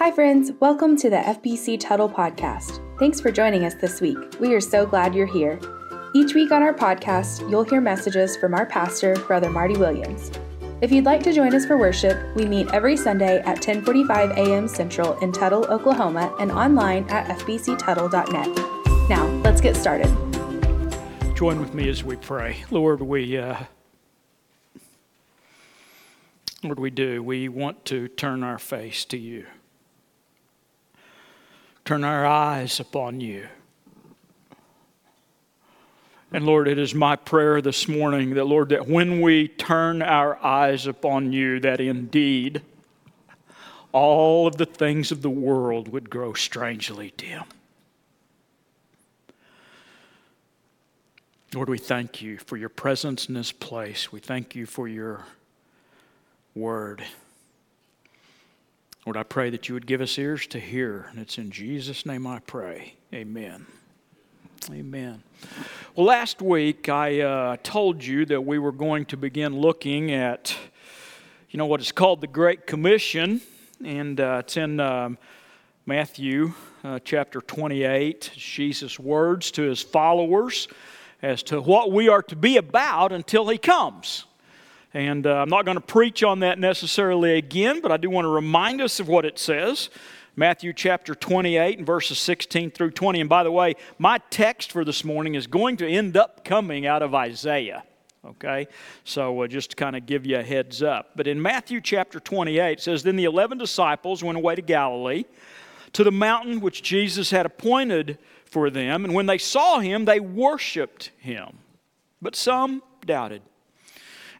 Hi, friends. Welcome to the FBC Tuttle Podcast. Thanks for joining us this week. We are so glad you're here. Each week on our podcast, you'll hear messages from our pastor, Brother Marty Williams. If you'd like to join us for worship, we meet every Sunday at 10:45 a.m. Central in Tuttle, Oklahoma, and online at fbctuttle.net. Now, let's get started. Join with me as we pray. Lord, we uh, Lord, we do. We want to turn our face to you turn our eyes upon you. And Lord, it is my prayer this morning that, Lord, that when we turn our eyes upon you, that indeed all of the things of the world would grow strangely dim. Lord, we thank you for your presence in this place. We thank you for your word. Lord, I pray that you would give us ears to hear. And it's in Jesus' name I pray. Amen. Amen. Well, last week I uh, told you that we were going to begin looking at, you know, what is called the Great Commission. And uh, it's in um, Matthew uh, chapter 28, Jesus' words to his followers as to what we are to be about until he comes. And uh, I'm not going to preach on that necessarily again, but I do want to remind us of what it says. Matthew chapter 28 and verses 16 through 20. And by the way, my text for this morning is going to end up coming out of Isaiah. Okay? So uh, just to kind of give you a heads up. But in Matthew chapter 28, it says, Then the 11 disciples went away to Galilee, to the mountain which Jesus had appointed for them. And when they saw him, they worshiped him. But some doubted.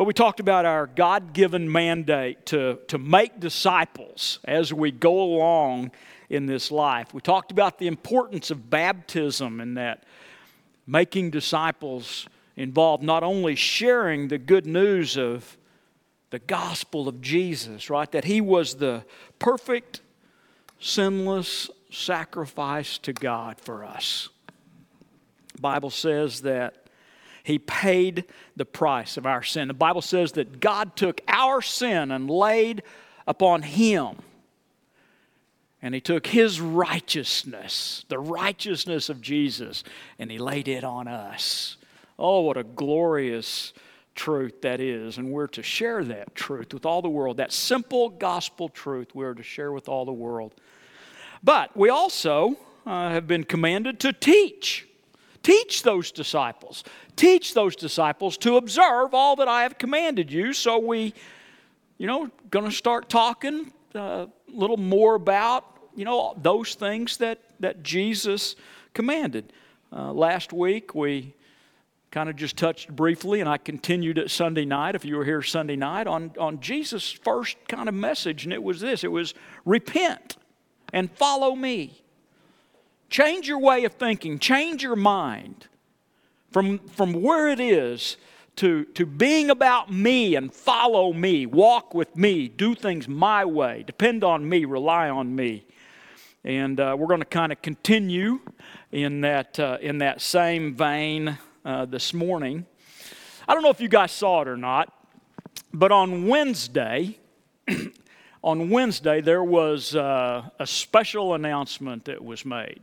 Well, we talked about our God given mandate to, to make disciples as we go along in this life. We talked about the importance of baptism and that making disciples involved not only sharing the good news of the gospel of Jesus, right? That he was the perfect, sinless sacrifice to God for us. The Bible says that he paid the price of our sin. The Bible says that God took our sin and laid upon Him. And He took His righteousness, the righteousness of Jesus, and He laid it on us. Oh, what a glorious truth that is. And we're to share that truth with all the world. That simple gospel truth we're to share with all the world. But we also uh, have been commanded to teach. Teach those disciples. Teach those disciples to observe all that I have commanded you. So we, you know, going to start talking uh, a little more about, you know, those things that, that Jesus commanded. Uh, last week we kind of just touched briefly, and I continued it Sunday night, if you were here Sunday night, on, on Jesus' first kind of message, and it was this it was repent and follow me. Change your way of thinking, change your mind from, from where it is to, to being about me and follow me, walk with me, do things my way, depend on me, rely on me. And uh, we're going to kind of continue in that, uh, in that same vein uh, this morning. I don't know if you guys saw it or not, but on Wednesday, on Wednesday, there was uh, a special announcement that was made.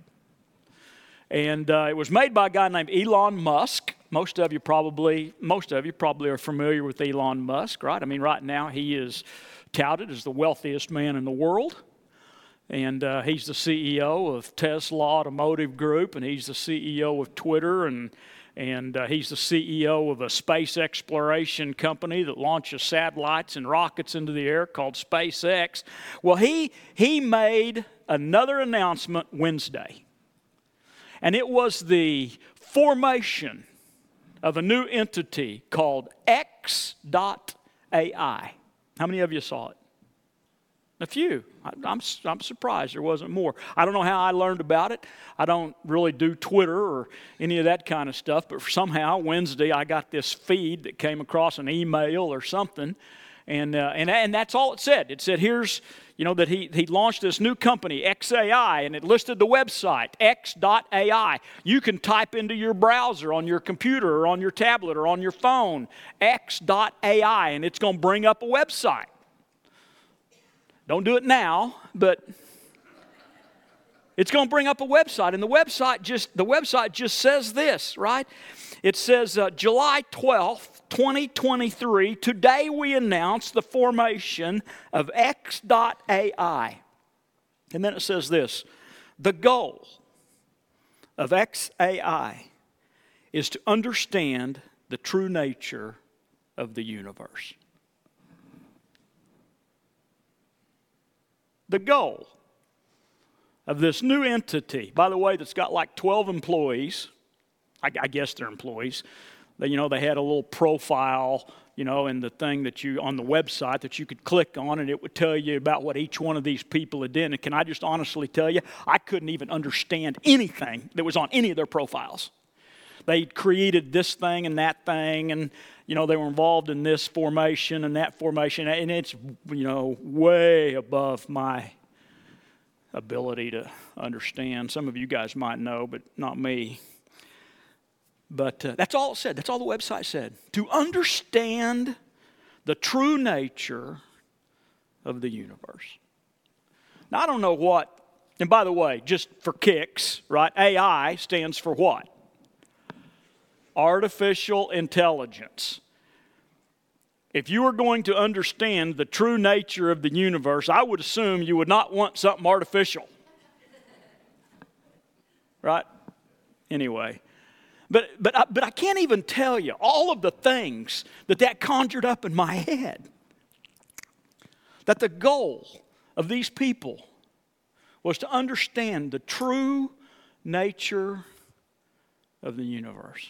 And uh, it was made by a guy named Elon Musk. Most of you probably, most of you probably are familiar with Elon Musk, right? I mean, right now he is touted as the wealthiest man in the world. And uh, he's the CEO of Tesla Automotive Group, and he's the CEO of Twitter, and, and uh, he's the CEO of a space exploration company that launches satellites and rockets into the air called SpaceX. Well, he, he made another announcement Wednesday and it was the formation of a new entity called X.AI. How many of you saw it? A few. I, I'm, I'm surprised there wasn't more. I don't know how I learned about it. I don't really do Twitter or any of that kind of stuff, but somehow Wednesday I got this feed that came across an email or something, and, uh, and, and that's all it said. It said, here's, you know, that he, he launched this new company, XAI, and it listed the website, x.ai. You can type into your browser on your computer or on your tablet or on your phone, x.ai, and it's going to bring up a website. Don't do it now, but it's going to bring up a website and the website just the website just says this right it says uh, july 12th 2023 today we announce the formation of x.ai and then it says this the goal of xai is to understand the true nature of the universe the goal of this new entity, by the way, that's got like 12 employees. I, guess they're employees. They, you know, they had a little profile, you know, in the thing that you, on the website that you could click on and it would tell you about what each one of these people had done. And can I just honestly tell you, I couldn't even understand anything that was on any of their profiles. They created this thing and that thing and you know, they were involved in this formation and that formation, and it's, you know, way above my ability to understand. Some of you guys might know, but not me. But uh, that's all it said. That's all the website said. To understand the true nature of the universe. Now, I don't know what, and by the way, just for kicks, right? AI stands for what? artificial intelligence. If you were going to understand the true nature of the universe, I would assume you would not want something artificial. right? Anyway. But, but, I, but I can't even tell you all of the things that that conjured up in my head. That the goal of these people was to understand the true nature of the universe.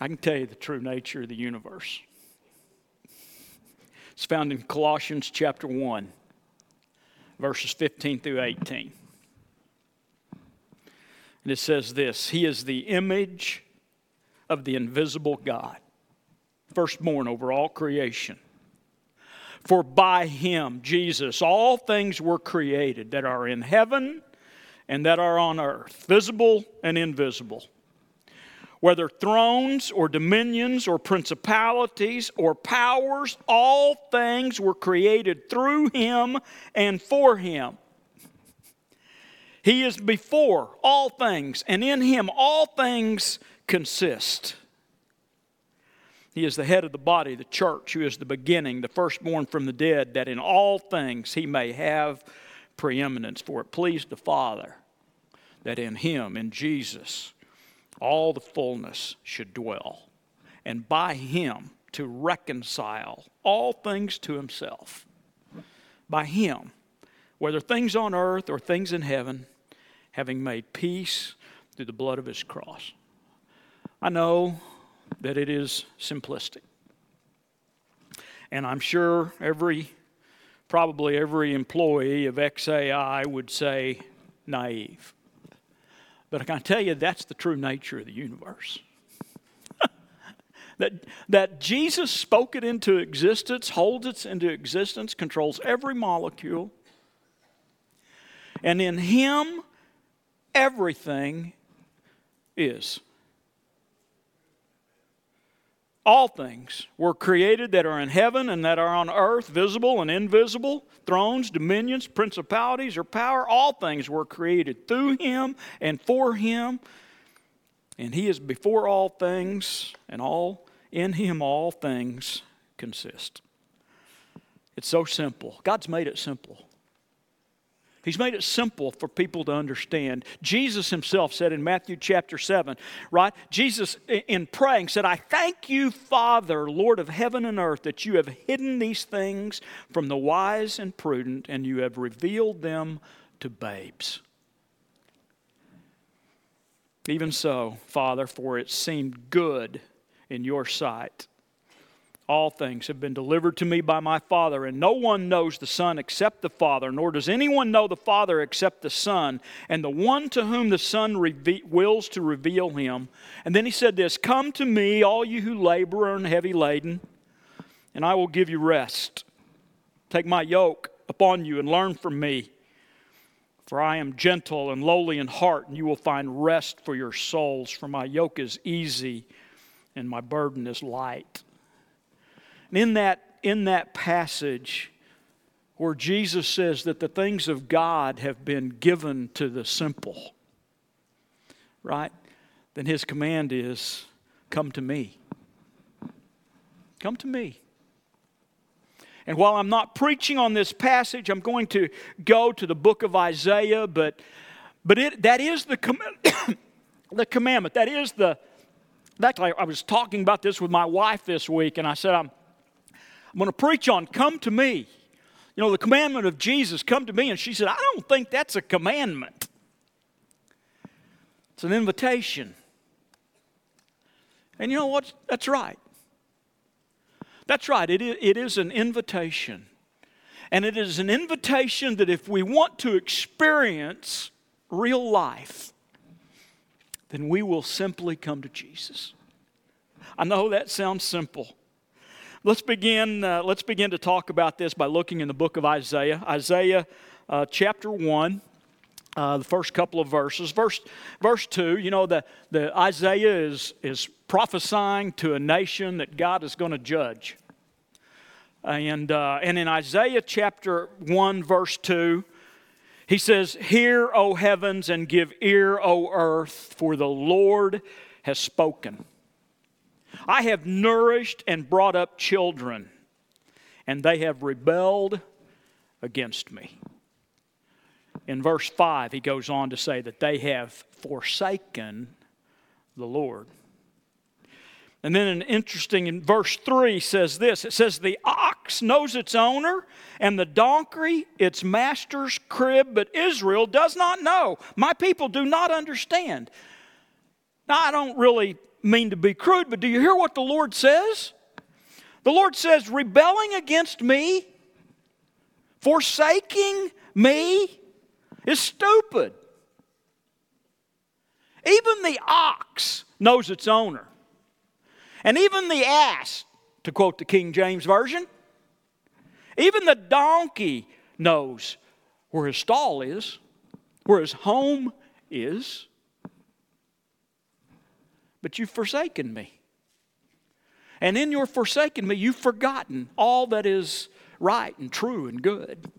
I can tell you the true nature of the universe. It's found in Colossians chapter 1, verses 15 through 18. And it says this He is the image of the invisible God, firstborn over all creation. For by him, Jesus, all things were created that are in heaven and that are on earth, visible and invisible whether thrones or dominions or principalities or powers, all things were created through him and for him. He is before all things, and in him all things consist. He is the head of the body, the church, who is the beginning, the firstborn from the dead, that in all things he may have preeminence. For it pleased the Father that in him, in Jesus, all the fullness should dwell, and by him to reconcile all things to himself. By him, whether things on earth or things in heaven, having made peace through the blood of his cross. I know that it is simplistic. And I'm sure every, probably every employee of XAI would say naive. But I can tell you that's the true nature of the universe. that, that Jesus spoke it into existence, holds it into existence, controls every molecule. And in Him, everything is. All things were created that are in heaven and that are on earth, visible and invisible, thrones, dominions, principalities, or power. All things were created through him and for him. And he is before all things, and all in him all things consist. It's so simple. God's made it simple. He's made it simple for people to understand. Jesus himself said in Matthew chapter 7, right? Jesus, in praying, said, I thank you, Father, Lord of heaven and earth, that you have hidden these things from the wise and prudent, and you have revealed them to babes. Even so, Father, for it seemed good in your sight. All things have been delivered to me by my Father, and no one knows the Son except the Father, nor does anyone know the Father except the Son, and the one to whom the Son reve- wills to reveal him. And then he said this Come to me, all you who labor and heavy laden, and I will give you rest. Take my yoke upon you and learn from me. For I am gentle and lowly in heart, and you will find rest for your souls. For my yoke is easy and my burden is light. And in that, in that passage, where Jesus says that the things of God have been given to the simple, right? Then his command is come to me. Come to me. And while I'm not preaching on this passage, I'm going to go to the book of Isaiah, but, but it, that is the, com- the commandment. That is the, that I was talking about this with my wife this week, and I said, I'm, I'm going to preach on come to me. You know, the commandment of Jesus, come to me. And she said, I don't think that's a commandment, it's an invitation. And you know what? That's right. That's right, it is an invitation. And it is an invitation that if we want to experience real life, then we will simply come to Jesus. I know that sounds simple. Let's begin, uh, let's begin to talk about this by looking in the book of Isaiah. Isaiah uh, chapter 1. Uh, the first couple of verses. Verse, verse 2, you know, the, the Isaiah is, is prophesying to a nation that God is going to judge. And, uh, and in Isaiah chapter 1, verse 2, he says, Hear, O heavens, and give ear, O earth, for the Lord has spoken. I have nourished and brought up children, and they have rebelled against me. In verse 5, he goes on to say that they have forsaken the Lord. And then an interesting in verse 3 says this it says, The ox knows its owner, and the donkey its master's crib, but Israel does not know. My people do not understand. Now, I don't really mean to be crude, but do you hear what the Lord says? The Lord says, rebelling against me, forsaking me, is stupid. Even the ox knows its owner. And even the ass, to quote the King James Version, even the donkey knows where his stall is, where his home is. But you've forsaken me. And in your forsaken me, you've forgotten all that is right and true and good.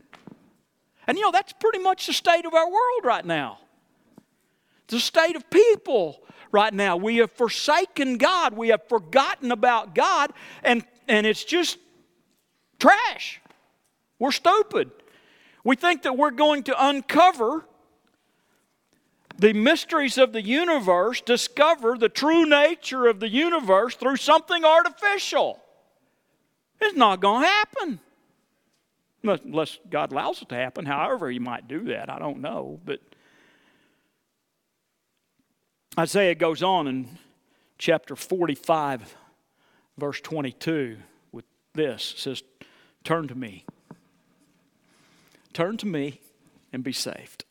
And you know, that's pretty much the state of our world right now. The state of people right now. We have forsaken God, we have forgotten about God, and, and it's just trash. We're stupid. We think that we're going to uncover the mysteries of the universe, discover the true nature of the universe through something artificial. It's not going to happen. Unless God allows it to happen. However, He might do that. I don't know. But Isaiah goes on in chapter 45, verse 22, with this it says, Turn to me. Turn to me and be saved,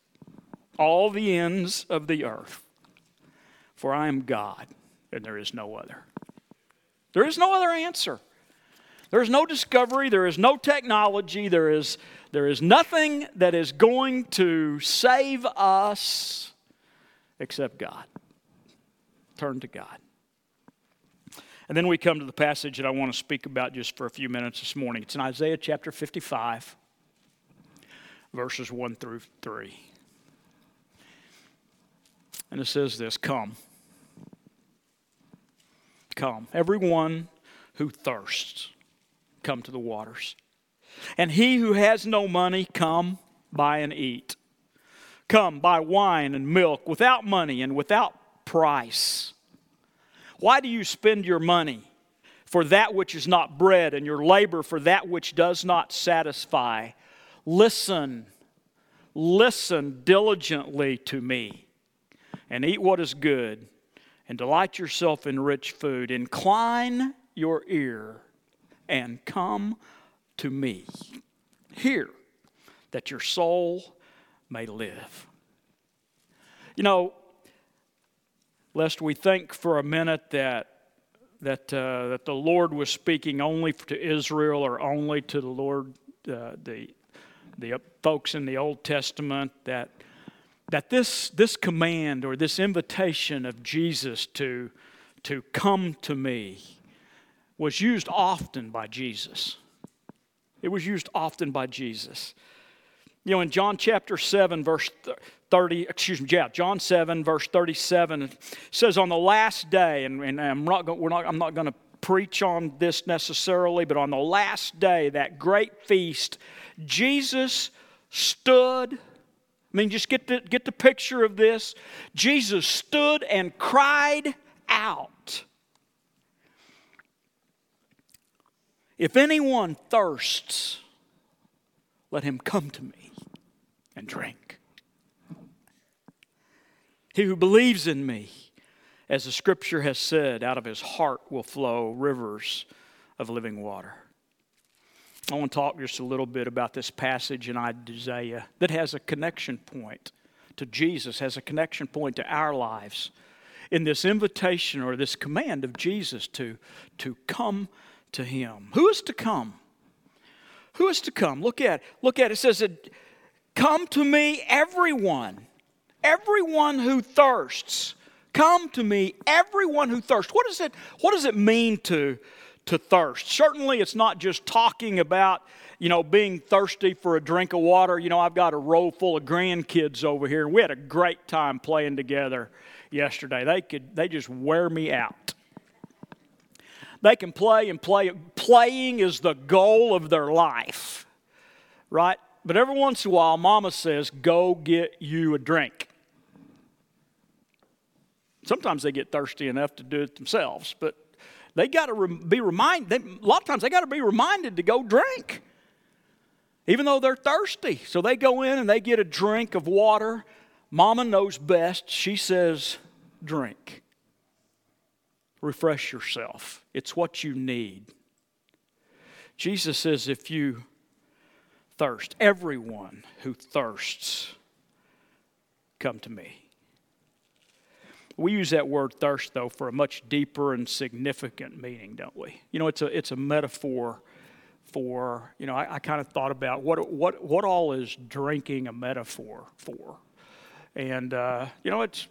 all the ends of the earth, for I am God and there is no other. There is no other answer. There is no discovery, there is no technology, there is, there is nothing that is going to save us except God turn to God. And then we come to the passage that I want to speak about just for a few minutes this morning. It's in Isaiah chapter 55, verses 1 through 3. And it says this Come. Come. Everyone who thirsts, come to the waters. And he who has no money, come, buy and eat. Come, buy wine and milk without money and without price. Why do you spend your money for that which is not bread and your labor for that which does not satisfy? Listen, listen diligently to me. And eat what is good, and delight yourself in rich food. Incline your ear and come to me. Hear that your soul may live. You know, lest we think for a minute that that uh, that the Lord was speaking only to Israel or only to the Lord uh, the the folks in the Old Testament that that this this command or this invitation of Jesus to to come to me was used often by Jesus. It was used often by Jesus. You know, in John chapter 7, verse 30, excuse me, yeah, John 7, verse 37, it says, On the last day, and, and I'm not, we're not, I'm not going to preach on this necessarily, but on the last day, that great feast, Jesus stood. I mean, just get the, get the picture of this. Jesus stood and cried out. If anyone thirsts, let him come to me and drink. He who believes in me, as the scripture has said, out of his heart will flow rivers of living water. I want to talk just a little bit about this passage in Isaiah that has a connection point to Jesus, has a connection point to our lives in this invitation or this command of Jesus to, to come to him. Who is to come? Who is to come? Look at look at it. it says come to me everyone. Everyone who thirsts. Come to me everyone who thirsts. What does it what does it mean to to thirst. Certainly, it's not just talking about, you know, being thirsty for a drink of water. You know, I've got a row full of grandkids over here, and we had a great time playing together yesterday. They could, they just wear me out. They can play and play. Playing is the goal of their life, right? But every once in a while, Mama says, "Go get you a drink." Sometimes they get thirsty enough to do it themselves, but they got to re- be reminded, a lot of times they got to be reminded to go drink, even though they're thirsty. So they go in and they get a drink of water. Mama knows best. She says, drink. Refresh yourself. It's what you need. Jesus says, if you thirst, everyone who thirsts, come to me. We use that word thirst, though, for a much deeper and significant meaning, don't we? You know, it's a, it's a metaphor for, you know, I, I kind of thought about what, what, what all is drinking a metaphor for. And, uh, you know, it's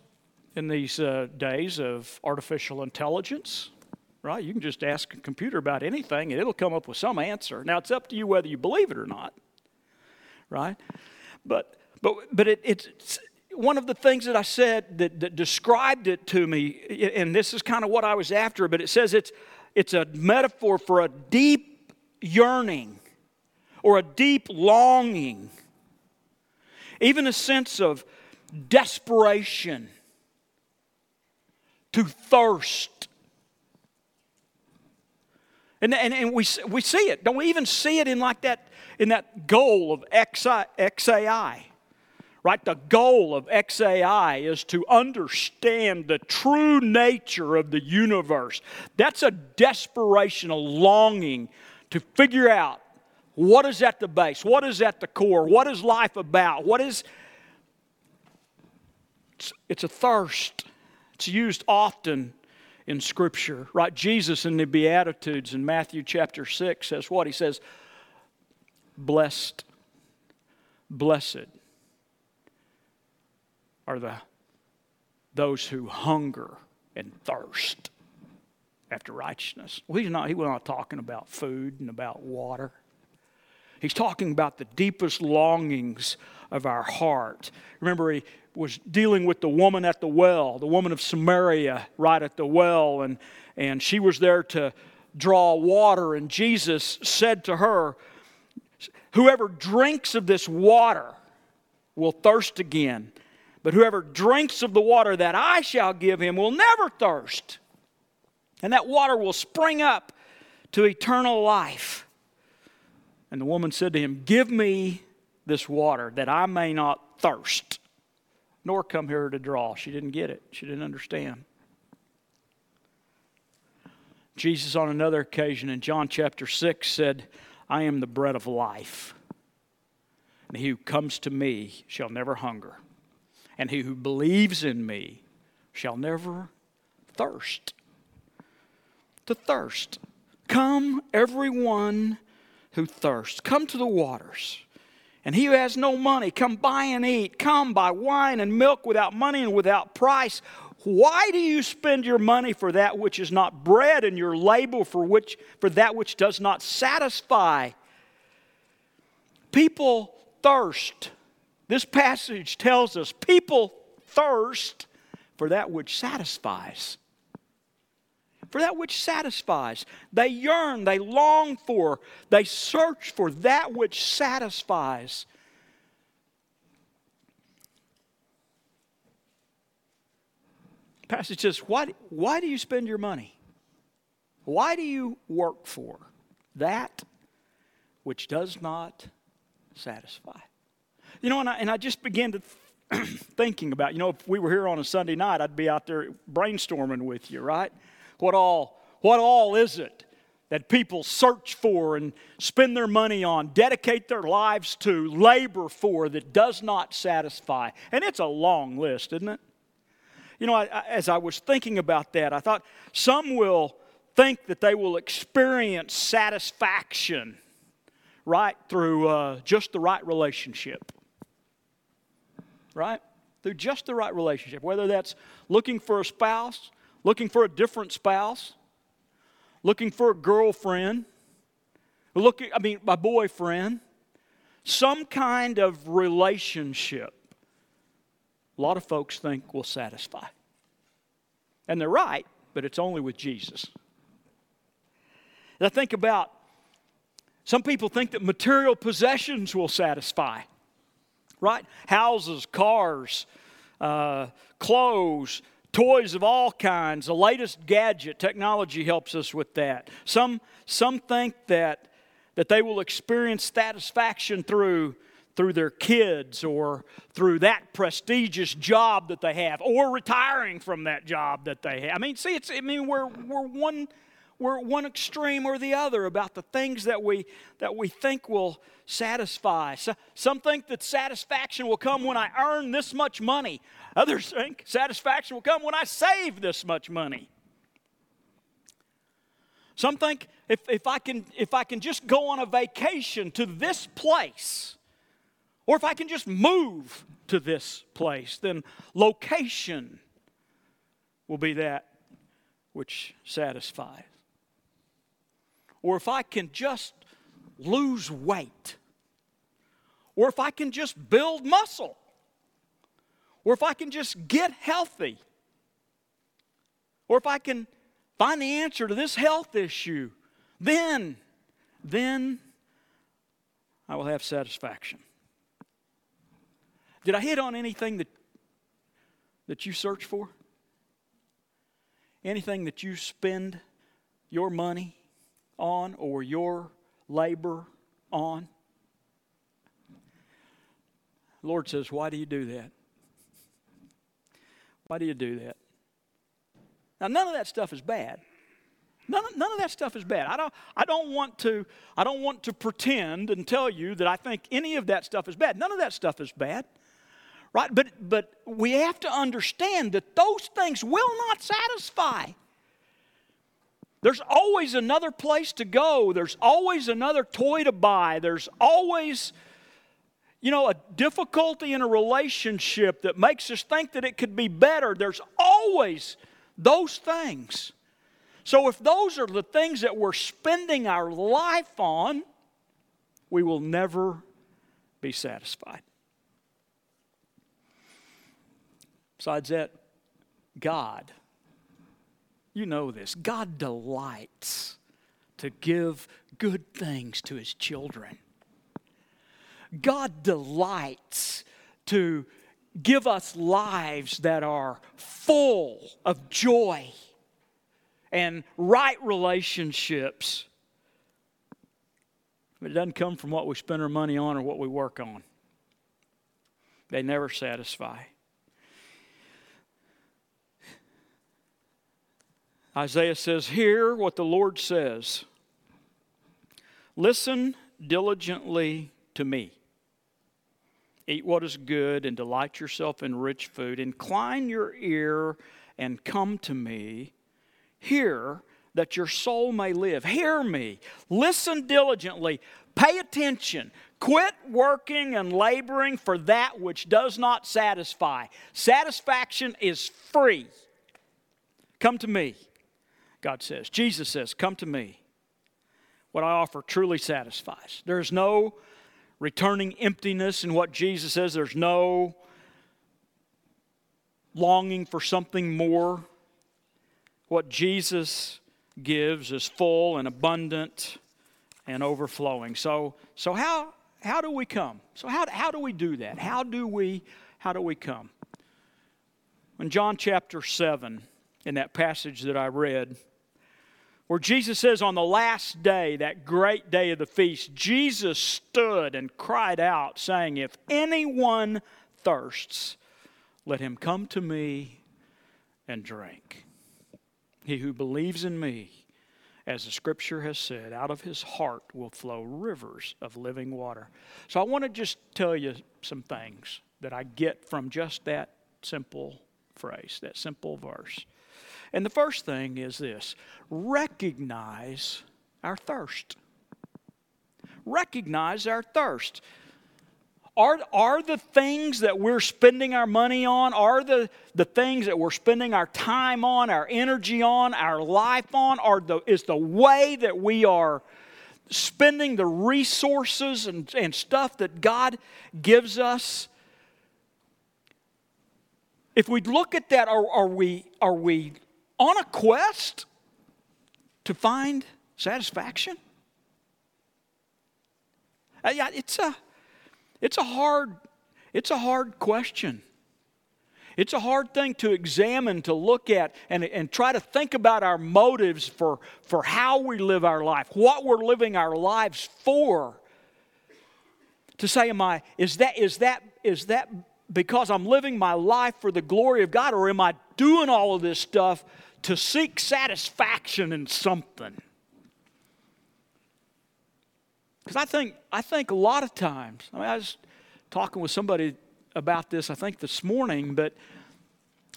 in these uh, days of artificial intelligence, right? You can just ask a computer about anything and it'll come up with some answer. Now, it's up to you whether you believe it or not, right? But, but, but it, it's, one of the things that I said that, that described it to me, and this is kind of what I was after, but it says it's, it's a metaphor for a deep yearning or a deep longing, even a sense of desperation to thirst. And, and, and we, we see it. Don't we even see it in like that, in that goal of XAI? Right? The goal of XAI is to understand the true nature of the universe. That's a desperation, a longing to figure out what is at the base, what is at the core, what is life about, what is. It's, it's a thirst. It's used often in Scripture, right? Jesus in the Beatitudes in Matthew chapter 6 says what? He says, Blessed, blessed are the those who hunger and thirst after righteousness. Well, he's not, he was not talking about food and about water. He's talking about the deepest longings of our heart. Remember, he was dealing with the woman at the well, the woman of Samaria right at the well, and, and she was there to draw water. And Jesus said to her, Whoever drinks of this water will thirst again. But whoever drinks of the water that I shall give him will never thirst. And that water will spring up to eternal life. And the woman said to him, Give me this water that I may not thirst nor come here to draw. She didn't get it, she didn't understand. Jesus, on another occasion in John chapter 6, said, I am the bread of life. And he who comes to me shall never hunger. And he who believes in me shall never thirst. To thirst. Come, everyone who thirsts. Come to the waters. And he who has no money, come buy and eat. Come buy wine and milk without money and without price. Why do you spend your money for that which is not bread and your labor for which for that which does not satisfy? People thirst. This passage tells us people thirst for that which satisfies for that which satisfies. They yearn, they long for, they search for that which satisfies. Passage says, why, why do you spend your money? Why do you work for that which does not satisfy? You know, and I, and I just began to thinking about, you know, if we were here on a Sunday night, I'd be out there brainstorming with you, right? What all, what all is it that people search for and spend their money on, dedicate their lives to, labor for that does not satisfy? And it's a long list, isn't it? You know, I, I, as I was thinking about that, I thought some will think that they will experience satisfaction right through uh, just the right relationship. Right? Through just the right relationship. Whether that's looking for a spouse, looking for a different spouse, looking for a girlfriend, looking, I mean, my boyfriend, some kind of relationship, a lot of folks think will satisfy. And they're right, but it's only with Jesus. And I think about some people think that material possessions will satisfy, right? Houses, cars, uh, clothes, toys of all kinds, the latest gadget, technology helps us with that. Some, some think that, that they will experience satisfaction through, through their kids or through that prestigious job that they have or retiring from that job that they have. I mean, see, it's, I mean, we're, we're one we're one extreme or the other about the things that we that we think will satisfy. So, some think that satisfaction will come when I earn this much money. Others think satisfaction will come when I save this much money. Some think if, if, I can, if I can just go on a vacation to this place, or if I can just move to this place, then location will be that which satisfies or if I can just lose weight, or if I can just build muscle, or if I can just get healthy, or if I can find the answer to this health issue, then, then I will have satisfaction. Did I hit on anything that, that you search for? Anything that you spend your money on or your labor on? Lord says, Why do you do that? Why do you do that? Now, none of that stuff is bad. None of, none of that stuff is bad. I don't, I, don't want to, I don't want to pretend and tell you that I think any of that stuff is bad. None of that stuff is bad. Right? But, but we have to understand that those things will not satisfy. There's always another place to go. There's always another toy to buy. There's always, you know, a difficulty in a relationship that makes us think that it could be better. There's always those things. So if those are the things that we're spending our life on, we will never be satisfied. Besides that, God you know this. God delights to give good things to his children. God delights to give us lives that are full of joy and right relationships. But it doesn't come from what we spend our money on or what we work on. They never satisfy. Isaiah says, Hear what the Lord says. Listen diligently to me. Eat what is good and delight yourself in rich food. Incline your ear and come to me. Hear that your soul may live. Hear me. Listen diligently. Pay attention. Quit working and laboring for that which does not satisfy. Satisfaction is free. Come to me, God says. Jesus says, Come to me. What I offer truly satisfies. There's no returning emptiness in what Jesus says, there's no longing for something more. What Jesus gives is full and abundant and overflowing. So, so how, how do we come? So how, how do we do that? How do we, how do we come? In John chapter 7, in that passage that I read, where Jesus says on the last day, that great day of the feast, Jesus stood and cried out, saying, If anyone thirsts, let him come to me and drink. He who believes in me, as the scripture has said, out of his heart will flow rivers of living water. So I want to just tell you some things that I get from just that simple phrase, that simple verse. And the first thing is this recognize our thirst. Recognize our thirst. Are, are the things that we're spending our money on, are the, the things that we're spending our time on, our energy on, our life on, are the, is the way that we are spending the resources and, and stuff that God gives us? If we look at that, are, are, we, are we on a quest to find satisfaction? Uh, yeah, it's a, it's a hard, it's a hard question. It's a hard thing to examine, to look at, and, and try to think about our motives for, for how we live our life, what we're living our lives for. To say, am I, is that, is that, is that because I'm living my life for the glory of God, or am I doing all of this stuff to seek satisfaction in something. Because I think, I think a lot of times, I mean, I was talking with somebody about this, I think this morning, but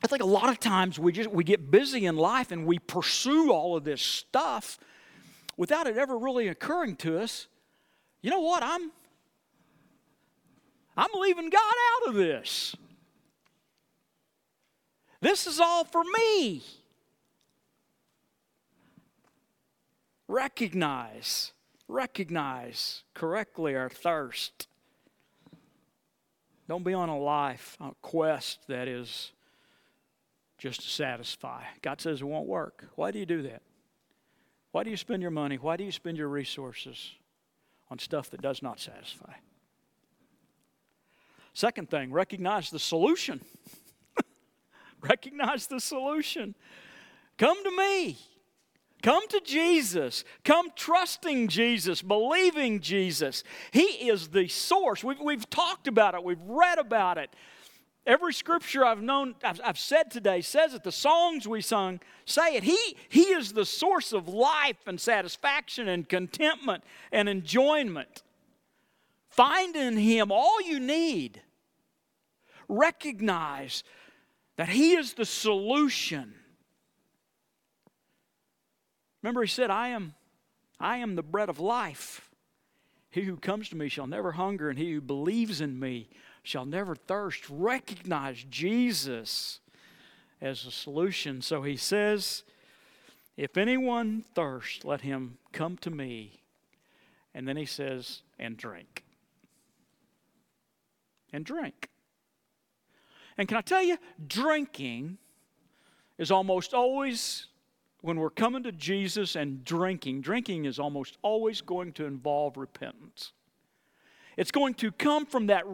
I think a lot of times we just we get busy in life and we pursue all of this stuff without it ever really occurring to us. You know what? I'm I'm leaving God out of this. This is all for me. Recognize, recognize correctly our thirst. Don't be on a life, a quest that is just to satisfy. God says it won't work. Why do you do that? Why do you spend your money? Why do you spend your resources on stuff that does not satisfy? Second thing, recognize the solution. recognize the solution. Come to me. Come to Jesus. Come trusting Jesus, believing Jesus. He is the source. We've, we've talked about it, we've read about it. Every scripture I've known, I've, I've said today says it. The songs we sung say it. He, he is the source of life and satisfaction and contentment and enjoyment. Find in Him all you need. Recognize that He is the solution Remember, he said, I am, I am the bread of life. He who comes to me shall never hunger, and he who believes in me shall never thirst. Recognize Jesus as a solution. So he says, If anyone thirst, let him come to me. And then he says, And drink. And drink. And can I tell you, drinking is almost always when we're coming to Jesus and drinking, drinking is almost always going to involve repentance. It's going to come from that,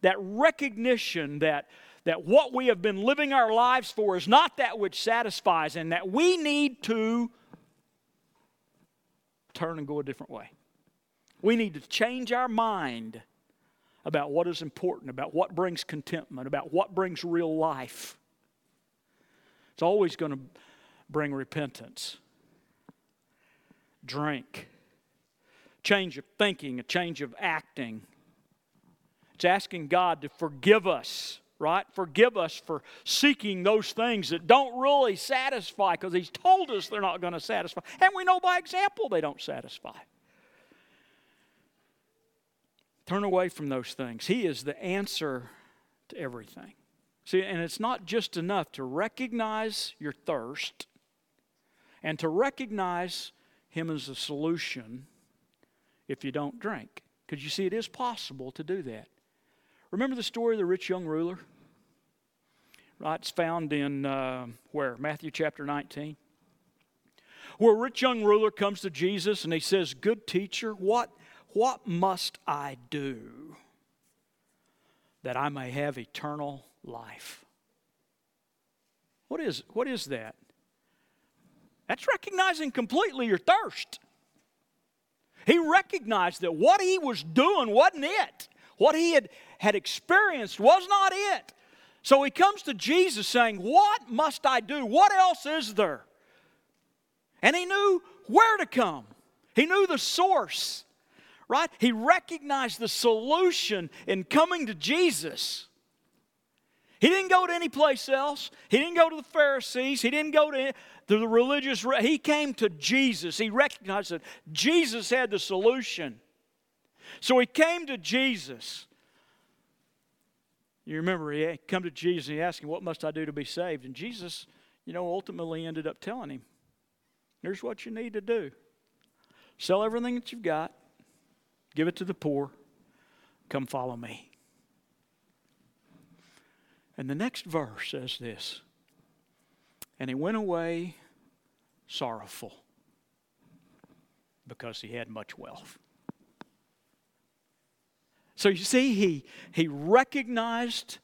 that recognition that, that what we have been living our lives for is not that which satisfies, and that we need to turn and go a different way. We need to change our mind about what is important, about what brings contentment, about what brings real life. It's always going to bring repentance. Drink. Change of thinking, a change of acting. It's asking God to forgive us, right? Forgive us for seeking those things that don't really satisfy because He's told us they're not going to satisfy. And we know by example they don't satisfy. Turn away from those things. He is the answer to everything. See, and it's not just enough to recognize your thirst and to recognize Him as a solution if you don't drink. Because you see, it is possible to do that. Remember the story of the rich young ruler? Right, it's found in uh, where? Matthew chapter 19. Where a rich young ruler comes to Jesus and he says, Good teacher, what, what must I do that I may have eternal life. What is, what is that? That's recognizing completely your thirst. He recognized that what he was doing wasn't it. What he had, had experienced was not it. So he comes to Jesus saying, What must I do? What else is there? And he knew where to come, he knew the source, right? He recognized the solution in coming to Jesus. He didn't go to any place else. He didn't go to the Pharisees. He didn't go to, the religious. He came to Jesus. He recognized that Jesus had the solution. So he came to Jesus. You remember, he come to Jesus and he asked him, What must I do to be saved? And Jesus, you know, ultimately ended up telling him, Here's what you need to do sell everything that you've got, give it to the poor, come follow me. And the next verse says this And he went away sorrowful because he had much wealth. So you see, he, he recognized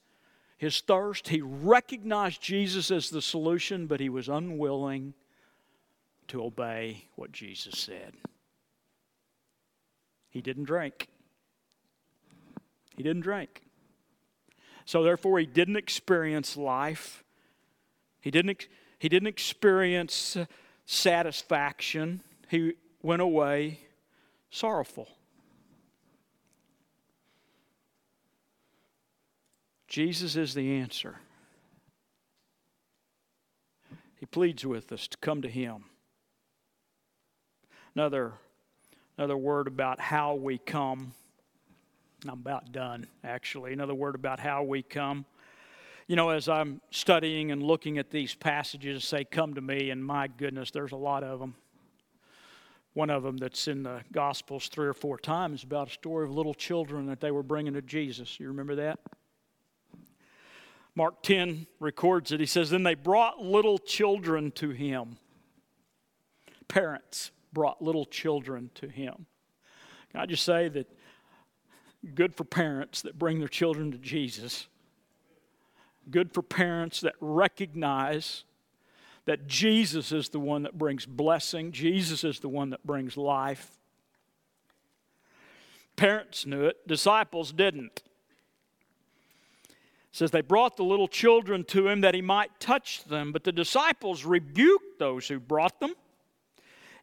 his thirst, he recognized Jesus as the solution, but he was unwilling to obey what Jesus said. He didn't drink. He didn't drink. So therefore, he didn't experience life. He didn't, he didn't experience satisfaction. He went away sorrowful. Jesus is the answer. He pleads with us to come to Him. Another, another word about how we come I'm about done, actually. Another word about how we come. You know, as I'm studying and looking at these passages, say, Come to me, and my goodness, there's a lot of them. One of them that's in the Gospels three or four times about a story of little children that they were bringing to Jesus. You remember that? Mark 10 records it. He says, Then they brought little children to him. Parents brought little children to him. Can I just say that Good for parents that bring their children to Jesus. Good for parents that recognize that Jesus is the one that brings blessing, Jesus is the one that brings life. Parents knew it, disciples didn't. It says they brought the little children to him that he might touch them, but the disciples rebuked those who brought them.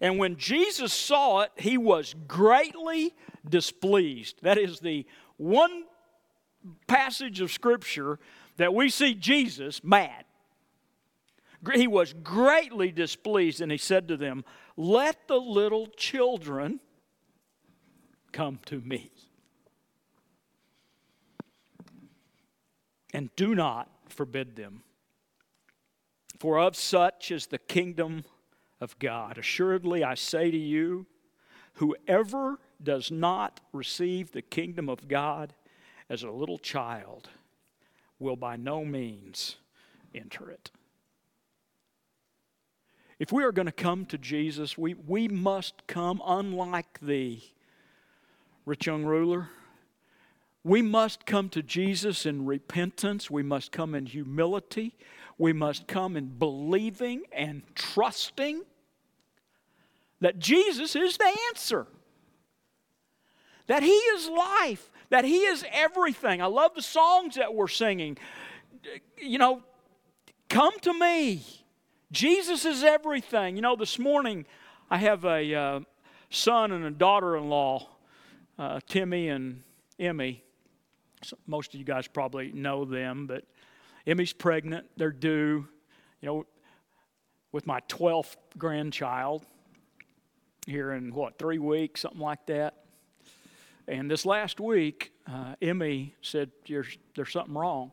And when Jesus saw it, he was greatly displeased. That is the one passage of Scripture that we see Jesus mad. He was greatly displeased, and he said to them, Let the little children come to me. And do not forbid them. For of such is the kingdom of God. Assuredly, I say to you, whoever does not receive the kingdom of God as a little child will by no means enter it. If we are going to come to Jesus, we, we must come unlike the rich young ruler. We must come to Jesus in repentance. We must come in humility. We must come in believing and trusting that Jesus is the answer that He is life, that He is everything. I love the songs that we're singing. You know, come to me. Jesus is everything. You know, this morning I have a uh, son and a daughter in law, uh, Timmy and Emmy. So most of you guys probably know them, but Emmy's pregnant. They're due, you know, with my 12th grandchild here in what, three weeks, something like that. And this last week, uh, Emmy said, there's, there's something wrong.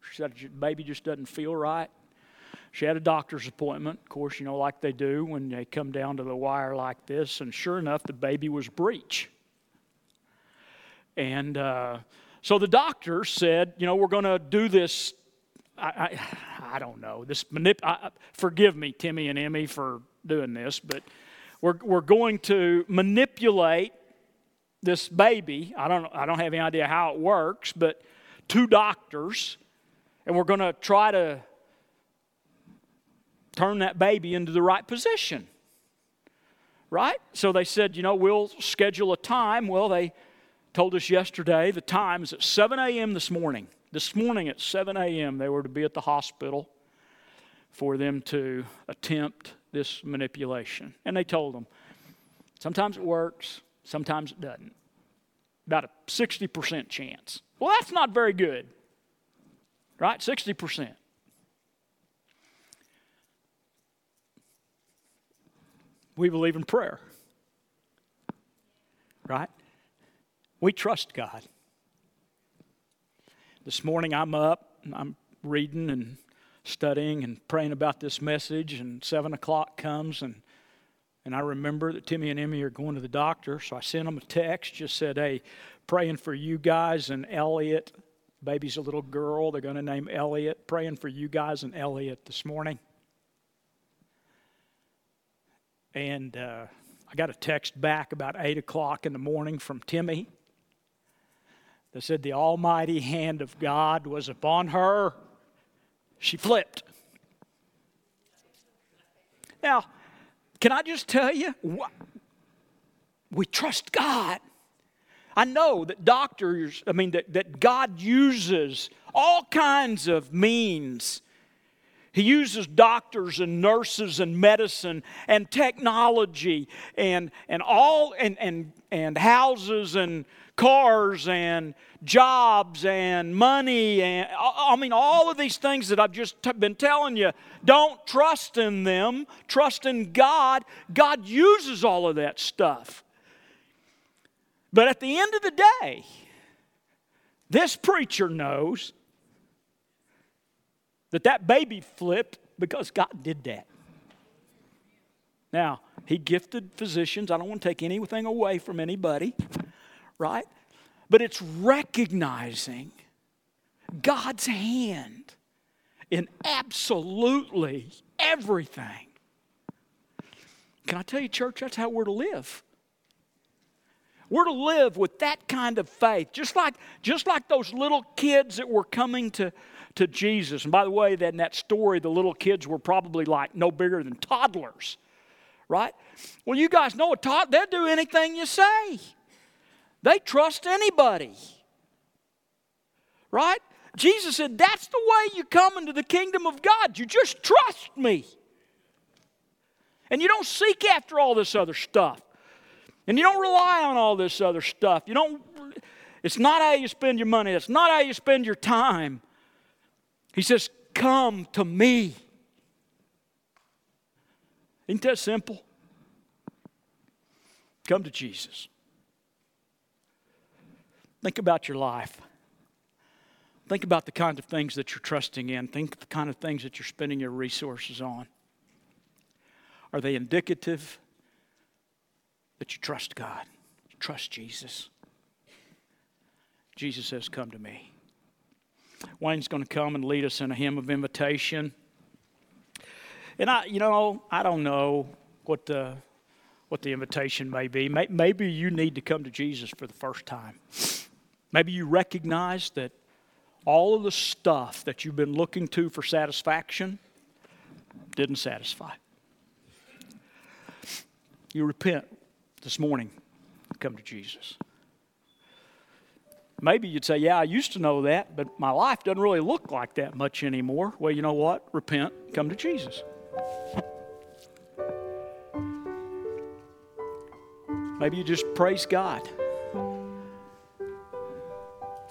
She said, the baby just doesn't feel right. She had a doctor's appointment, of course, you know, like they do when they come down to the wire like this. And sure enough, the baby was breech. And uh, so the doctor said, you know, we're going to do this. I, I, I, don't know. This manip- I, forgive me, Timmy and Emmy, for doing this, but we're, we're going to manipulate this baby. I don't, I don't have any idea how it works, but two doctors, and we're going to try to turn that baby into the right position. Right? So they said, you know, we'll schedule a time. Well, they told us yesterday the time is at 7 a.m. this morning. This morning at 7 a.m., they were to be at the hospital for them to attempt this manipulation. And they told them sometimes it works, sometimes it doesn't. About a 60% chance. Well, that's not very good, right? 60%. We believe in prayer, right? We trust God. This morning I'm up, I'm reading and studying and praying about this message, and seven o'clock comes, and and I remember that Timmy and Emmy are going to the doctor, so I sent them a text, just said, "Hey, praying for you guys and Elliot. Baby's a little girl. They're going to name Elliot. Praying for you guys and Elliot this morning." And uh, I got a text back about eight o'clock in the morning from Timmy that said the almighty hand of God was upon her, she flipped. Now, can I just tell you? We trust God. I know that doctors, I mean, that, that God uses all kinds of means he uses doctors and nurses and medicine and technology and, and all and, and, and houses and cars and jobs and money and I mean all of these things that I've just been telling you. Don't trust in them. Trust in God. God uses all of that stuff. But at the end of the day this preacher knows that that baby flipped because God did that. Now, He gifted physicians. I don't want to take anything away from anybody, right? But it's recognizing God's hand in absolutely everything. Can I tell you, church, that's how we're to live. We're to live with that kind of faith, just like, just like those little kids that were coming to, to Jesus. And by the way, that in that story, the little kids were probably like no bigger than toddlers, right? Well, you guys know a toddler, they'll do anything you say. They trust anybody, right? Jesus said, That's the way you come into the kingdom of God. You just trust me. And you don't seek after all this other stuff. And you don't rely on all this other stuff. You don't, it's not how you spend your money, it's not how you spend your time. He says, Come to me. Isn't that simple? Come to Jesus. Think about your life. Think about the kind of things that you're trusting in. Think the kind of things that you're spending your resources on. Are they indicative that you trust God? Trust Jesus? Jesus says, Come to me. Wayne's going to come and lead us in a hymn of invitation. And I, you know, I don't know what the what the invitation may be. Maybe you need to come to Jesus for the first time. Maybe you recognize that all of the stuff that you've been looking to for satisfaction didn't satisfy. You repent this morning, come to Jesus. Maybe you'd say, Yeah, I used to know that, but my life doesn't really look like that much anymore. Well, you know what? Repent, come to Jesus. Maybe you just praise God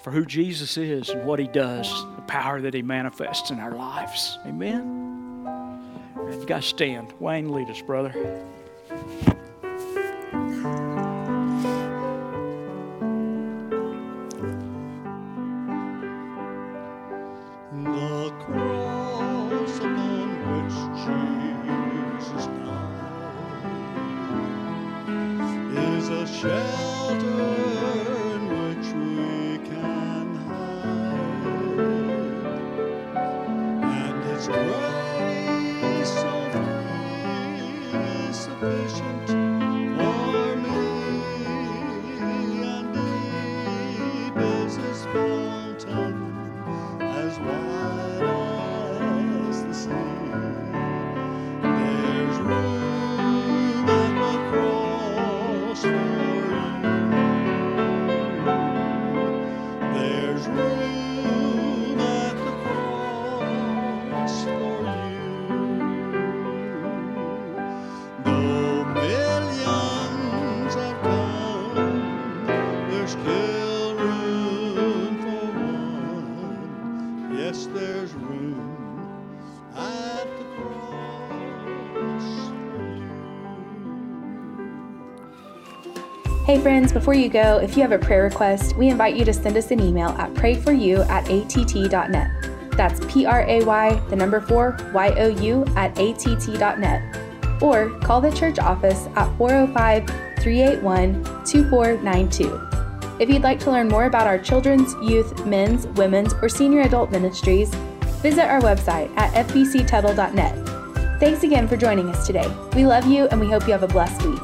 for who Jesus is and what He does, the power that He manifests in our lives. Amen. You guys stand. Wayne, lead us, brother. Hey friends, before you go, if you have a prayer request, we invite you to send us an email at prayforyou at att.net. That's P R A Y, the number 4, Y O U at att.net. Or call the church office at 405 381 2492. If you'd like to learn more about our children's, youth, men's, women's, or senior adult ministries, visit our website at fbctuttle.net. Thanks again for joining us today. We love you and we hope you have a blessed week.